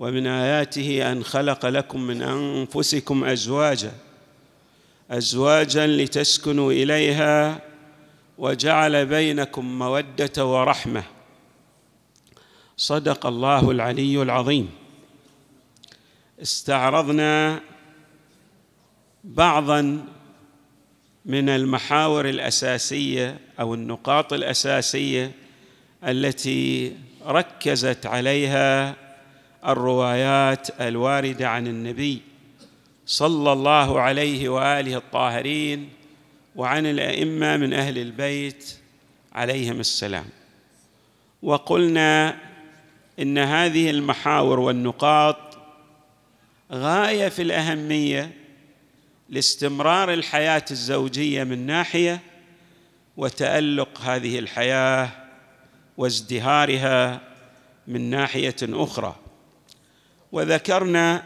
ومن آياته أن خلق لكم من أنفسكم أزواجا أزواجا لتسكنوا إليها وجعل بينكم مودة ورحمة. صدق الله العلي العظيم. استعرضنا بعضا من المحاور الأساسية أو النقاط الأساسية التي ركزت عليها الروايات الواردة عن النبي صلى الله عليه وآله الطاهرين وعن الأئمة من أهل البيت عليهم السلام. وقلنا إن هذه المحاور والنقاط غاية في الأهمية لاستمرار الحياة الزوجية من ناحية وتألق هذه الحياة وازدهارها من ناحية أخرى. وذكرنا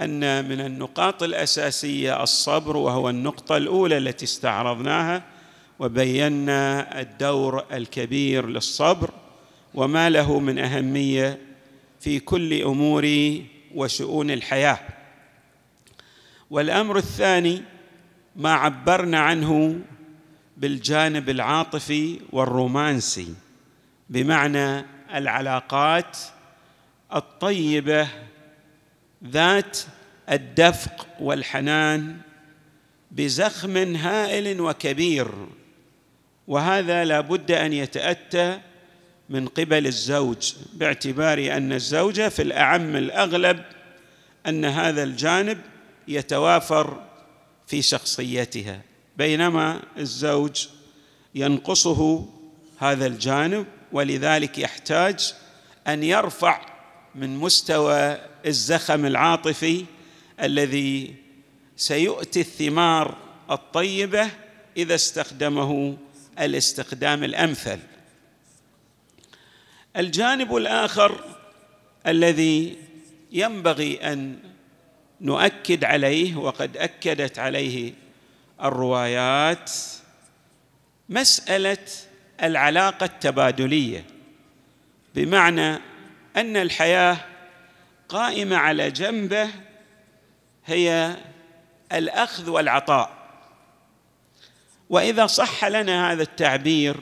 أن من النقاط الأساسية الصبر وهو النقطة الأولى التي استعرضناها وبينا الدور الكبير للصبر وما له من أهمية في كل أمور وشؤون الحياة. والأمر الثاني ما عبرنا عنه بالجانب العاطفي والرومانسي بمعنى العلاقات الطيبة ذات الدفق والحنان بزخم هائل وكبير وهذا لا بد أن يتأتى من قبل الزوج باعتبار أن الزوجة في الأعم الأغلب أن هذا الجانب يتوافر في شخصيتها. بينما الزوج ينقصه هذا الجانب ولذلك يحتاج أن يرفع من مستوى الزخم العاطفي الذي سيؤتي الثمار الطيبة إذا استخدمه الاستخدام الأمثل. الجانب الآخر الذي ينبغي أن نؤكد عليه وقد أكدت عليه الروايات مسألة العلاقة التبادلية. بمعنى أن الحياة قائمة على جنبه هي الأخذ والعطاء. وإذا صح لنا هذا التعبير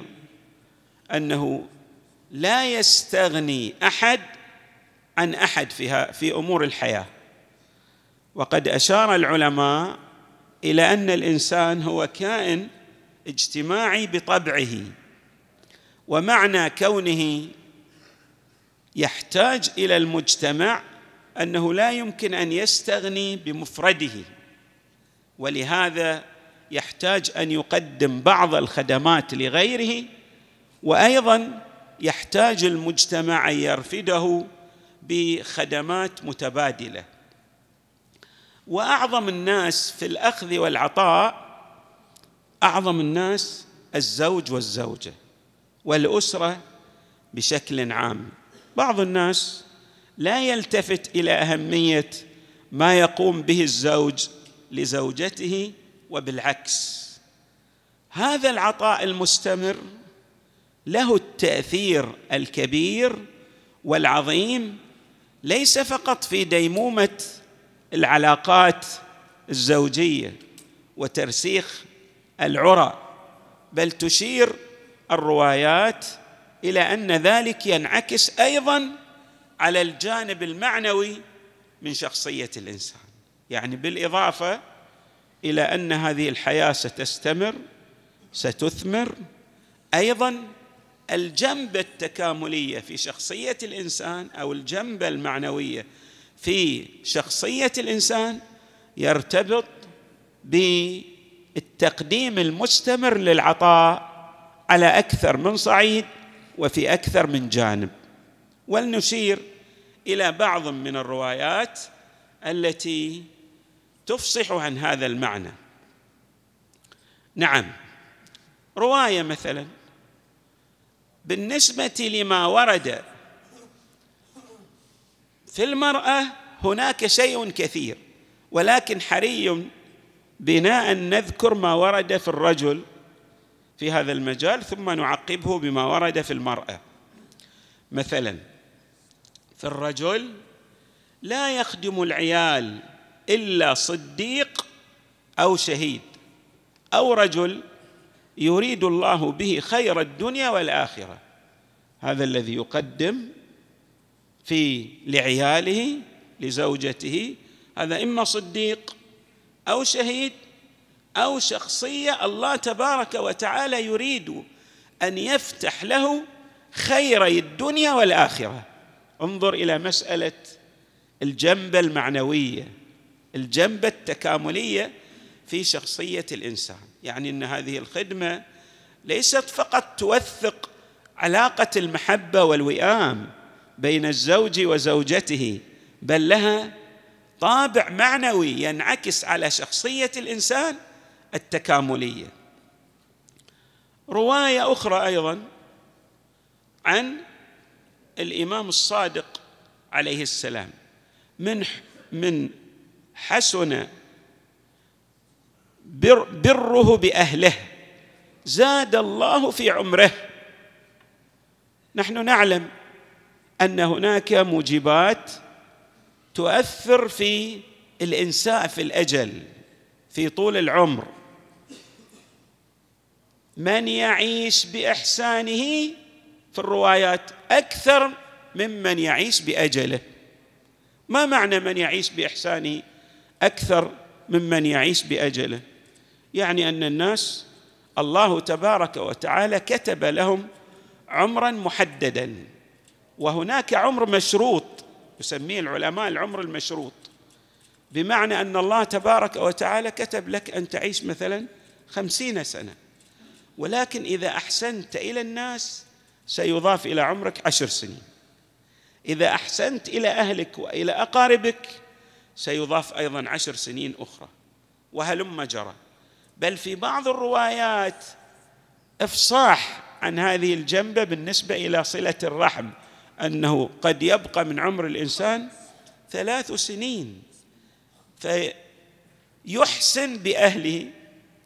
أنه لا يستغني أحد عن أحد فيها في أمور الحياة. وقد أشار العلماء إلى أن الإنسان هو كائن اجتماعي بطبعه ومعنى كونه يحتاج إلى المجتمع أنه لا يمكن أن يستغني بمفرده. ولهذا يحتاج أن يقدم بعض الخدمات لغيره وأيضا يحتاج المجتمع أن يرفده بخدمات متبادلة. وأعظم الناس في الأخذ والعطاء أعظم الناس الزوج والزوجة والأسرة بشكل عام. بعض الناس لا يلتفت إلى أهمية ما يقوم به الزوج لزوجته وبالعكس. هذا العطاء المستمر له التأثير الكبير والعظيم ليس فقط في ديمومة العلاقات الزوجية وترسيخ العرى بل تشير الروايات إلى أن ذلك ينعكس أيضا على الجانب المعنوي من شخصية الإنسان. يعني بالإضافة إلى أن هذه الحياة ستستمر ستثمر أيضا الجنبه التكاملية في شخصية الإنسان أو الجنبه المعنويه في شخصية الإنسان يرتبط بالتقديم المستمر للعطاء على أكثر من صعيد وفي أكثر من جانب. ولنشير إلى بعض من الروايات التي تفصح عن هذا المعنى. نعم رواية مثلا بالنسبة لما ورد في المرأة هناك شيء كثير ولكن حري بنا ان نذكر ما ورد في الرجل في هذا المجال ثم نعقبه بما ورد في المرأة. مثلا في الرجل لا يخدم العيال إلا صديق أو شهيد أو رجل يريد الله به خير الدنيا والآخرة. هذا الذي يقدم في لعياله لزوجته هذا إما صديق أو شهيد أو شخصية الله تبارك وتعالى يريد أن يفتح له خيري الدنيا والآخرة. انظر إلى مسألة الجنبه المعنوية الجنبه التكاملية في شخصية الإنسان. يعني إن هذه الخدمة ليست فقط توثق علاقة المحبة والوئام بين الزوج وزوجته بل لها طابع معنوي ينعكس على شخصية الإنسان التكاملية. رواية أخرى أيضا عن الإمام الصادق عليه السلام. من من حسن بر بره بأهله. زاد الله في عمره. نحن نعلم أن هناك موجبات تؤثر في الانسان في الأجل في طول العمر. من يعيش بإحسانه في الروايات أكثر ممن يعيش بأجله. ما معنى من يعيش بإحسانه أكثر ممن يعيش بأجله؟ يعني أن الناس الله تبارك وتعالى كتب لهم عمرا محددا وهناك عمر مشروط يسميه العلماء العمر المشروط. بمعنى أن الله تبارك وتعالى كتب لك أن تعيش مثلا خمسين سنة. ولكن إذا أحسنت إلى الناس سيضاف إلى عمرك عشر سنين. إذا أحسنت إلى أهلك وإلى أقاربك سيضاف أيضا عشر سنين أخرى. وهلم جرى. بل في بعض الروايات إفصاح عن هذه الجنبة بالنسبة إلى صلة الرحم أنه قد يبقى من عمر الإنسان ثلاث سنين فيحسن بأهله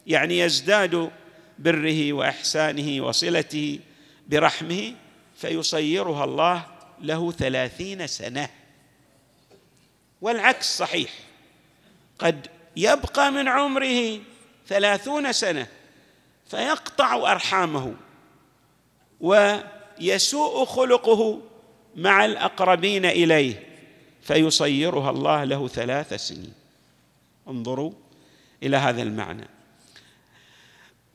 يعني يزداد بره وإحسانه وصلته برحمه فيصيرها الله له ثلاثين سنة. والعكس صحيح. قد يبقى من عمره ثلاثون سنة فيقطع أرحامه ويسوء خلقه مع الأقربين إليه فيصيرها الله له ثلاث سنين. انظروا إلى هذا المعنى.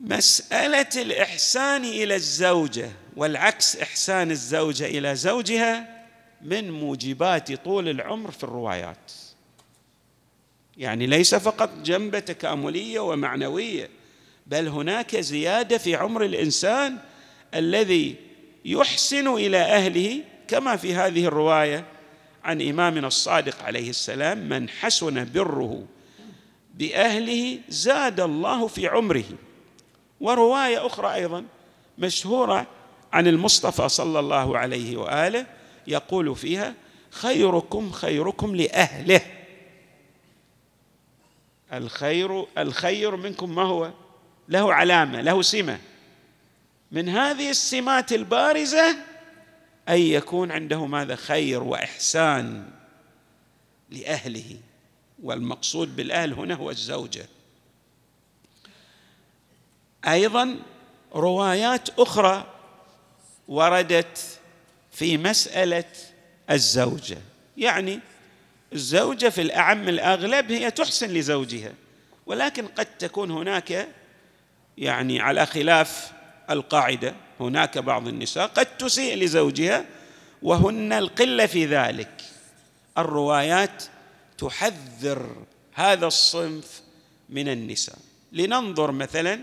مسألة الإحسان إلى الزوجة والعكس إحسان الزوجة إلى زوجها من موجبات طول العمر في الروايات. يعني ليس فقط جنبة تكاملية ومعنوية بل هناك زيادة في عمر الإنسان الذي يحسن إلى أهله كما في هذه الرواية عن إمامنا الصادق عليه السلام من حسن بره بأهله زاد الله في عمره ورواية أخرى أيضا مشهورة عن المصطفى صلى الله عليه وآله يقول فيها خيركم خيركم لأهله. الخير الخير منكم ما هو؟ له علامة له سمة. من هذه السمات البارزة أن يكون عنده ماذا؟ خير وإحسان لأهله والمقصود بالأهل هنا هو الزوجة. أيضا روايات أخرى وردت في مسألة الزوجة. يعني الزوجة في الأعم الأغلب هي تحسن لزوجها ولكن قد تكون هناك يعني على خلاف القاعدة هناك بعض النساء قد تسيء لزوجها وهن القلة في ذلك. الروايات تحذر هذا الصنف من النساء. لننظر مثلا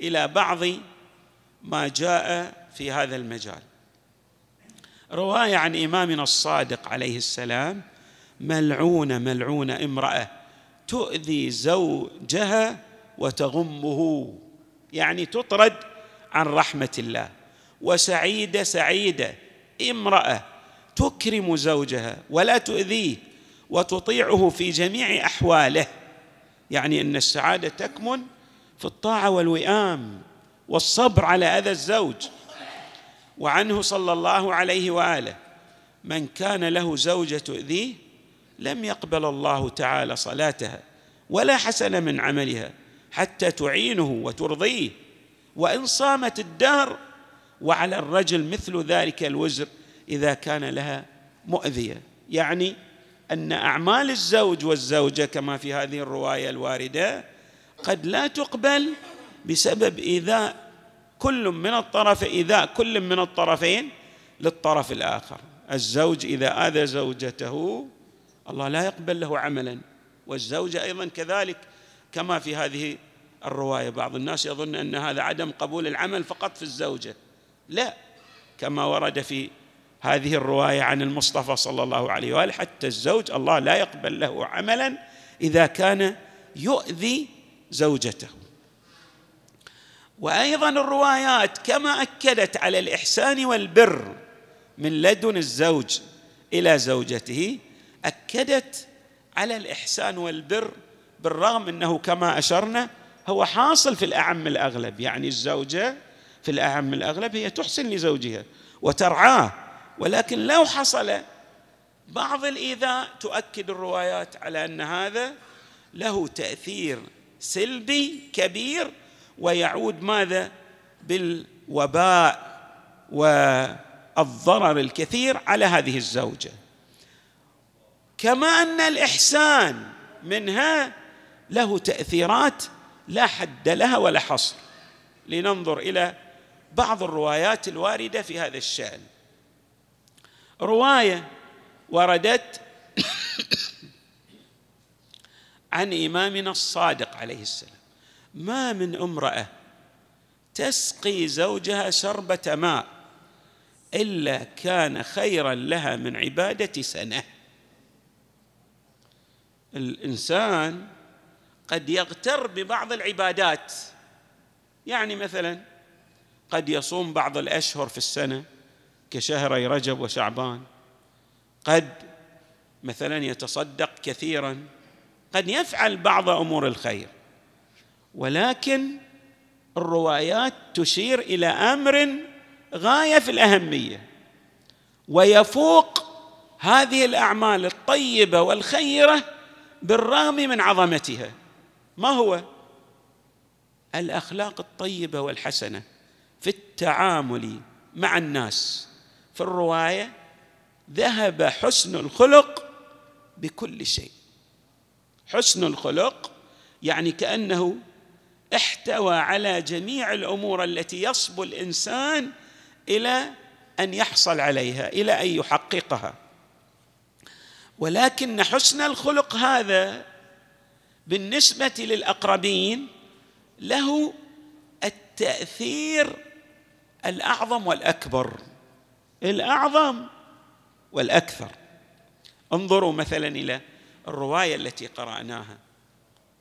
إلى بعض ما جاء في هذا المجال. رواية عن إمامنا الصادق عليه السلام ملعونة ملعونة امرأة تؤذي زوجها وتغمه يعني تطرد عن رحمة الله. وسعيدة سعيدة امرأة تكرم زوجها ولا تؤذيه وتطيعه في جميع أحواله. يعني إن السعادة تكمن في الطاعة والوئام والصبر على اذى الزوج وعنه صلى الله عليه وآله. من كان له زوجة تؤذيه لم يقبل الله تعالى صلاتها ولا حسن من عملها حتى تعينه وترضيه. وإن صامت الدهر وعلى الرجل مثل ذلك الوزر إذا كان لها مؤذية. يعني أن أعمال الزوج والزوجة كما في هذه الرواية الواردة قد لا تقبل بسبب ايذاء كل من الطرف ايذاء كل من الطرفين للطرف الآخر. الزوج إذا آذى زوجته الله لا يقبل له عملا. والزوجه أيضا كذلك كما في هذه الرواية. بعض الناس يظن أن هذا عدم قبول العمل فقط في الزوجة. لا كما ورد في هذه الرواية عن المصطفى صلى الله عليه وآله حتى الزوج الله لا يقبل له عملا إذا كان يؤذي زوجته. وأيضا الروايات كما أكدت على الإحسان والبر من لدن الزوج إلى زوجته أكدت على الإحسان والبر بالرغم أنه كما أشرنا هو حاصل في الأعم الأغلب يعني الزوجة في الأعم الأغلب هي تحسن لزوجها وترعاه. ولكن لو حصل بعض الإيذاء تؤكد الروايات على أن هذا له تأثير سلبي كبير ويعود ماذا؟ بالوباء والضرر الكثير على هذه الزوجة. كما أن الإحسان منها له تأثيرات لا حد لها ولا حصر. لننظر إلى بعض الروايات الواردة في هذا الشأن. رواية وردت عن إمامنا الصادق عليه السلام. ما من امرأة تسقي زوجها شربة ماء إلا كان خيرا لها من عبادة سنة. الإنسان قد يغتر ببعض العبادات. يعني مثلا قد يصوم بعض الأشهر في السنة كشهري رجب وشعبان. قد مثلا يتصدق كثيرا قد يفعل بعض أمور الخير ولكن الروايات تشير إلى أمر غاية في الأهمية ويفوق هذه الأعمال الطيبة والخيرة بالرغم من عظمتها. ما هو؟ الأخلاق الطيبة والحسنة في التعامل مع الناس. في الرواية ذهب حسن الخلق بكل شيء. حسن الخلق يعني كأنه احتوى على جميع الأمور التي يصبو الإنسان إلى أن يحصل عليها إلى أن يحققها. ولكن حسن الخلق هذا بالنسبة للأقربين له التأثير الأعظم والأكبر. الأعظم والأكثر. انظروا مثلا إلى الرواية التي قرأناها.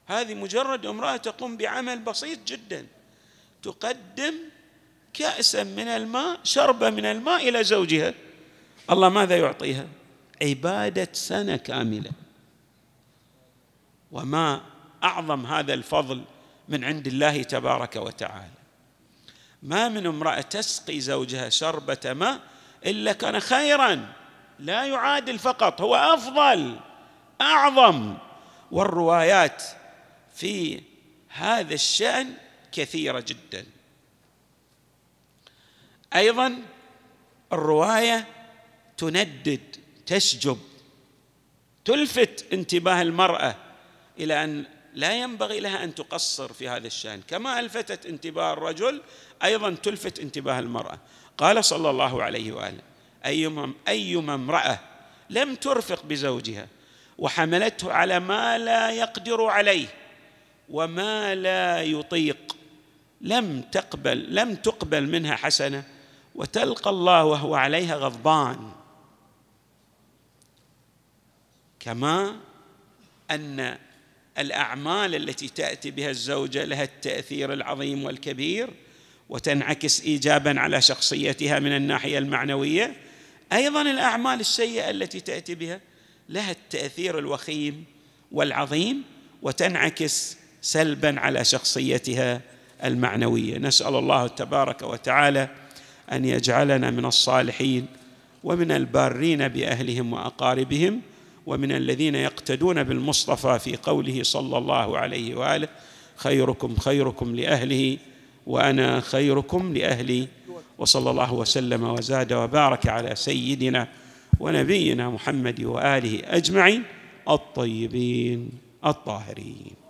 هذه مجرد امرأة تقوم بعمل بسيط جدا. تقدم كاسا من الماء شربه من الماء إلى زوجها. الله ماذا يعطيها؟ عبادة سنة كاملة. وما أعظم هذا الفضل من عند الله تبارك وتعالى. ما من امرأة تسقي زوجها شربة ماء إلا كان خيرا. لا يعادل فقط هو أفضل. أعظم. والروايات في هذا الشأن كثيرة جدا. أيضا الرواية تندد تشجب تلفت انتباه المرأة إلى أن لا ينبغي لها أن تقصر في هذا الشأن. كما ألفتت انتباه الرجل أيضا تلفت انتباه المرأة. قال صلى الله عليه وآله ايما أيما امرأة لم ترفق بزوجها وحملته على ما لا يقدر عليه وما لا يطيق. لم تقبل لم تقبل منها حسنة وتلقى الله وهو عليها غضبان. كما أن الأعمال التي تأتي بها الزوجه لها التأثير العظيم والكبير وتنعكس ايجابا على شخصيتها من الناحية المعنوية. أيضا الأعمال السيئة التي تأتي بها لها التأثير الوخيم والعظيم وتنعكس سلبا على شخصيتها المعنوية. نسأل الله تبارك وتعالى أن يجعلنا من الصالحين ومن البارين بأهلهم وأقاربهم ومن الذين يقتدون بالمصطفى في قوله صلى الله عليه وآله خيركم خيركم لأهله وأنا خيركم لأهلي وصلى الله وسلم وزاد وبارك على سيدنا ونبينا محمد وآله أجمعين الطيبين الطاهرين.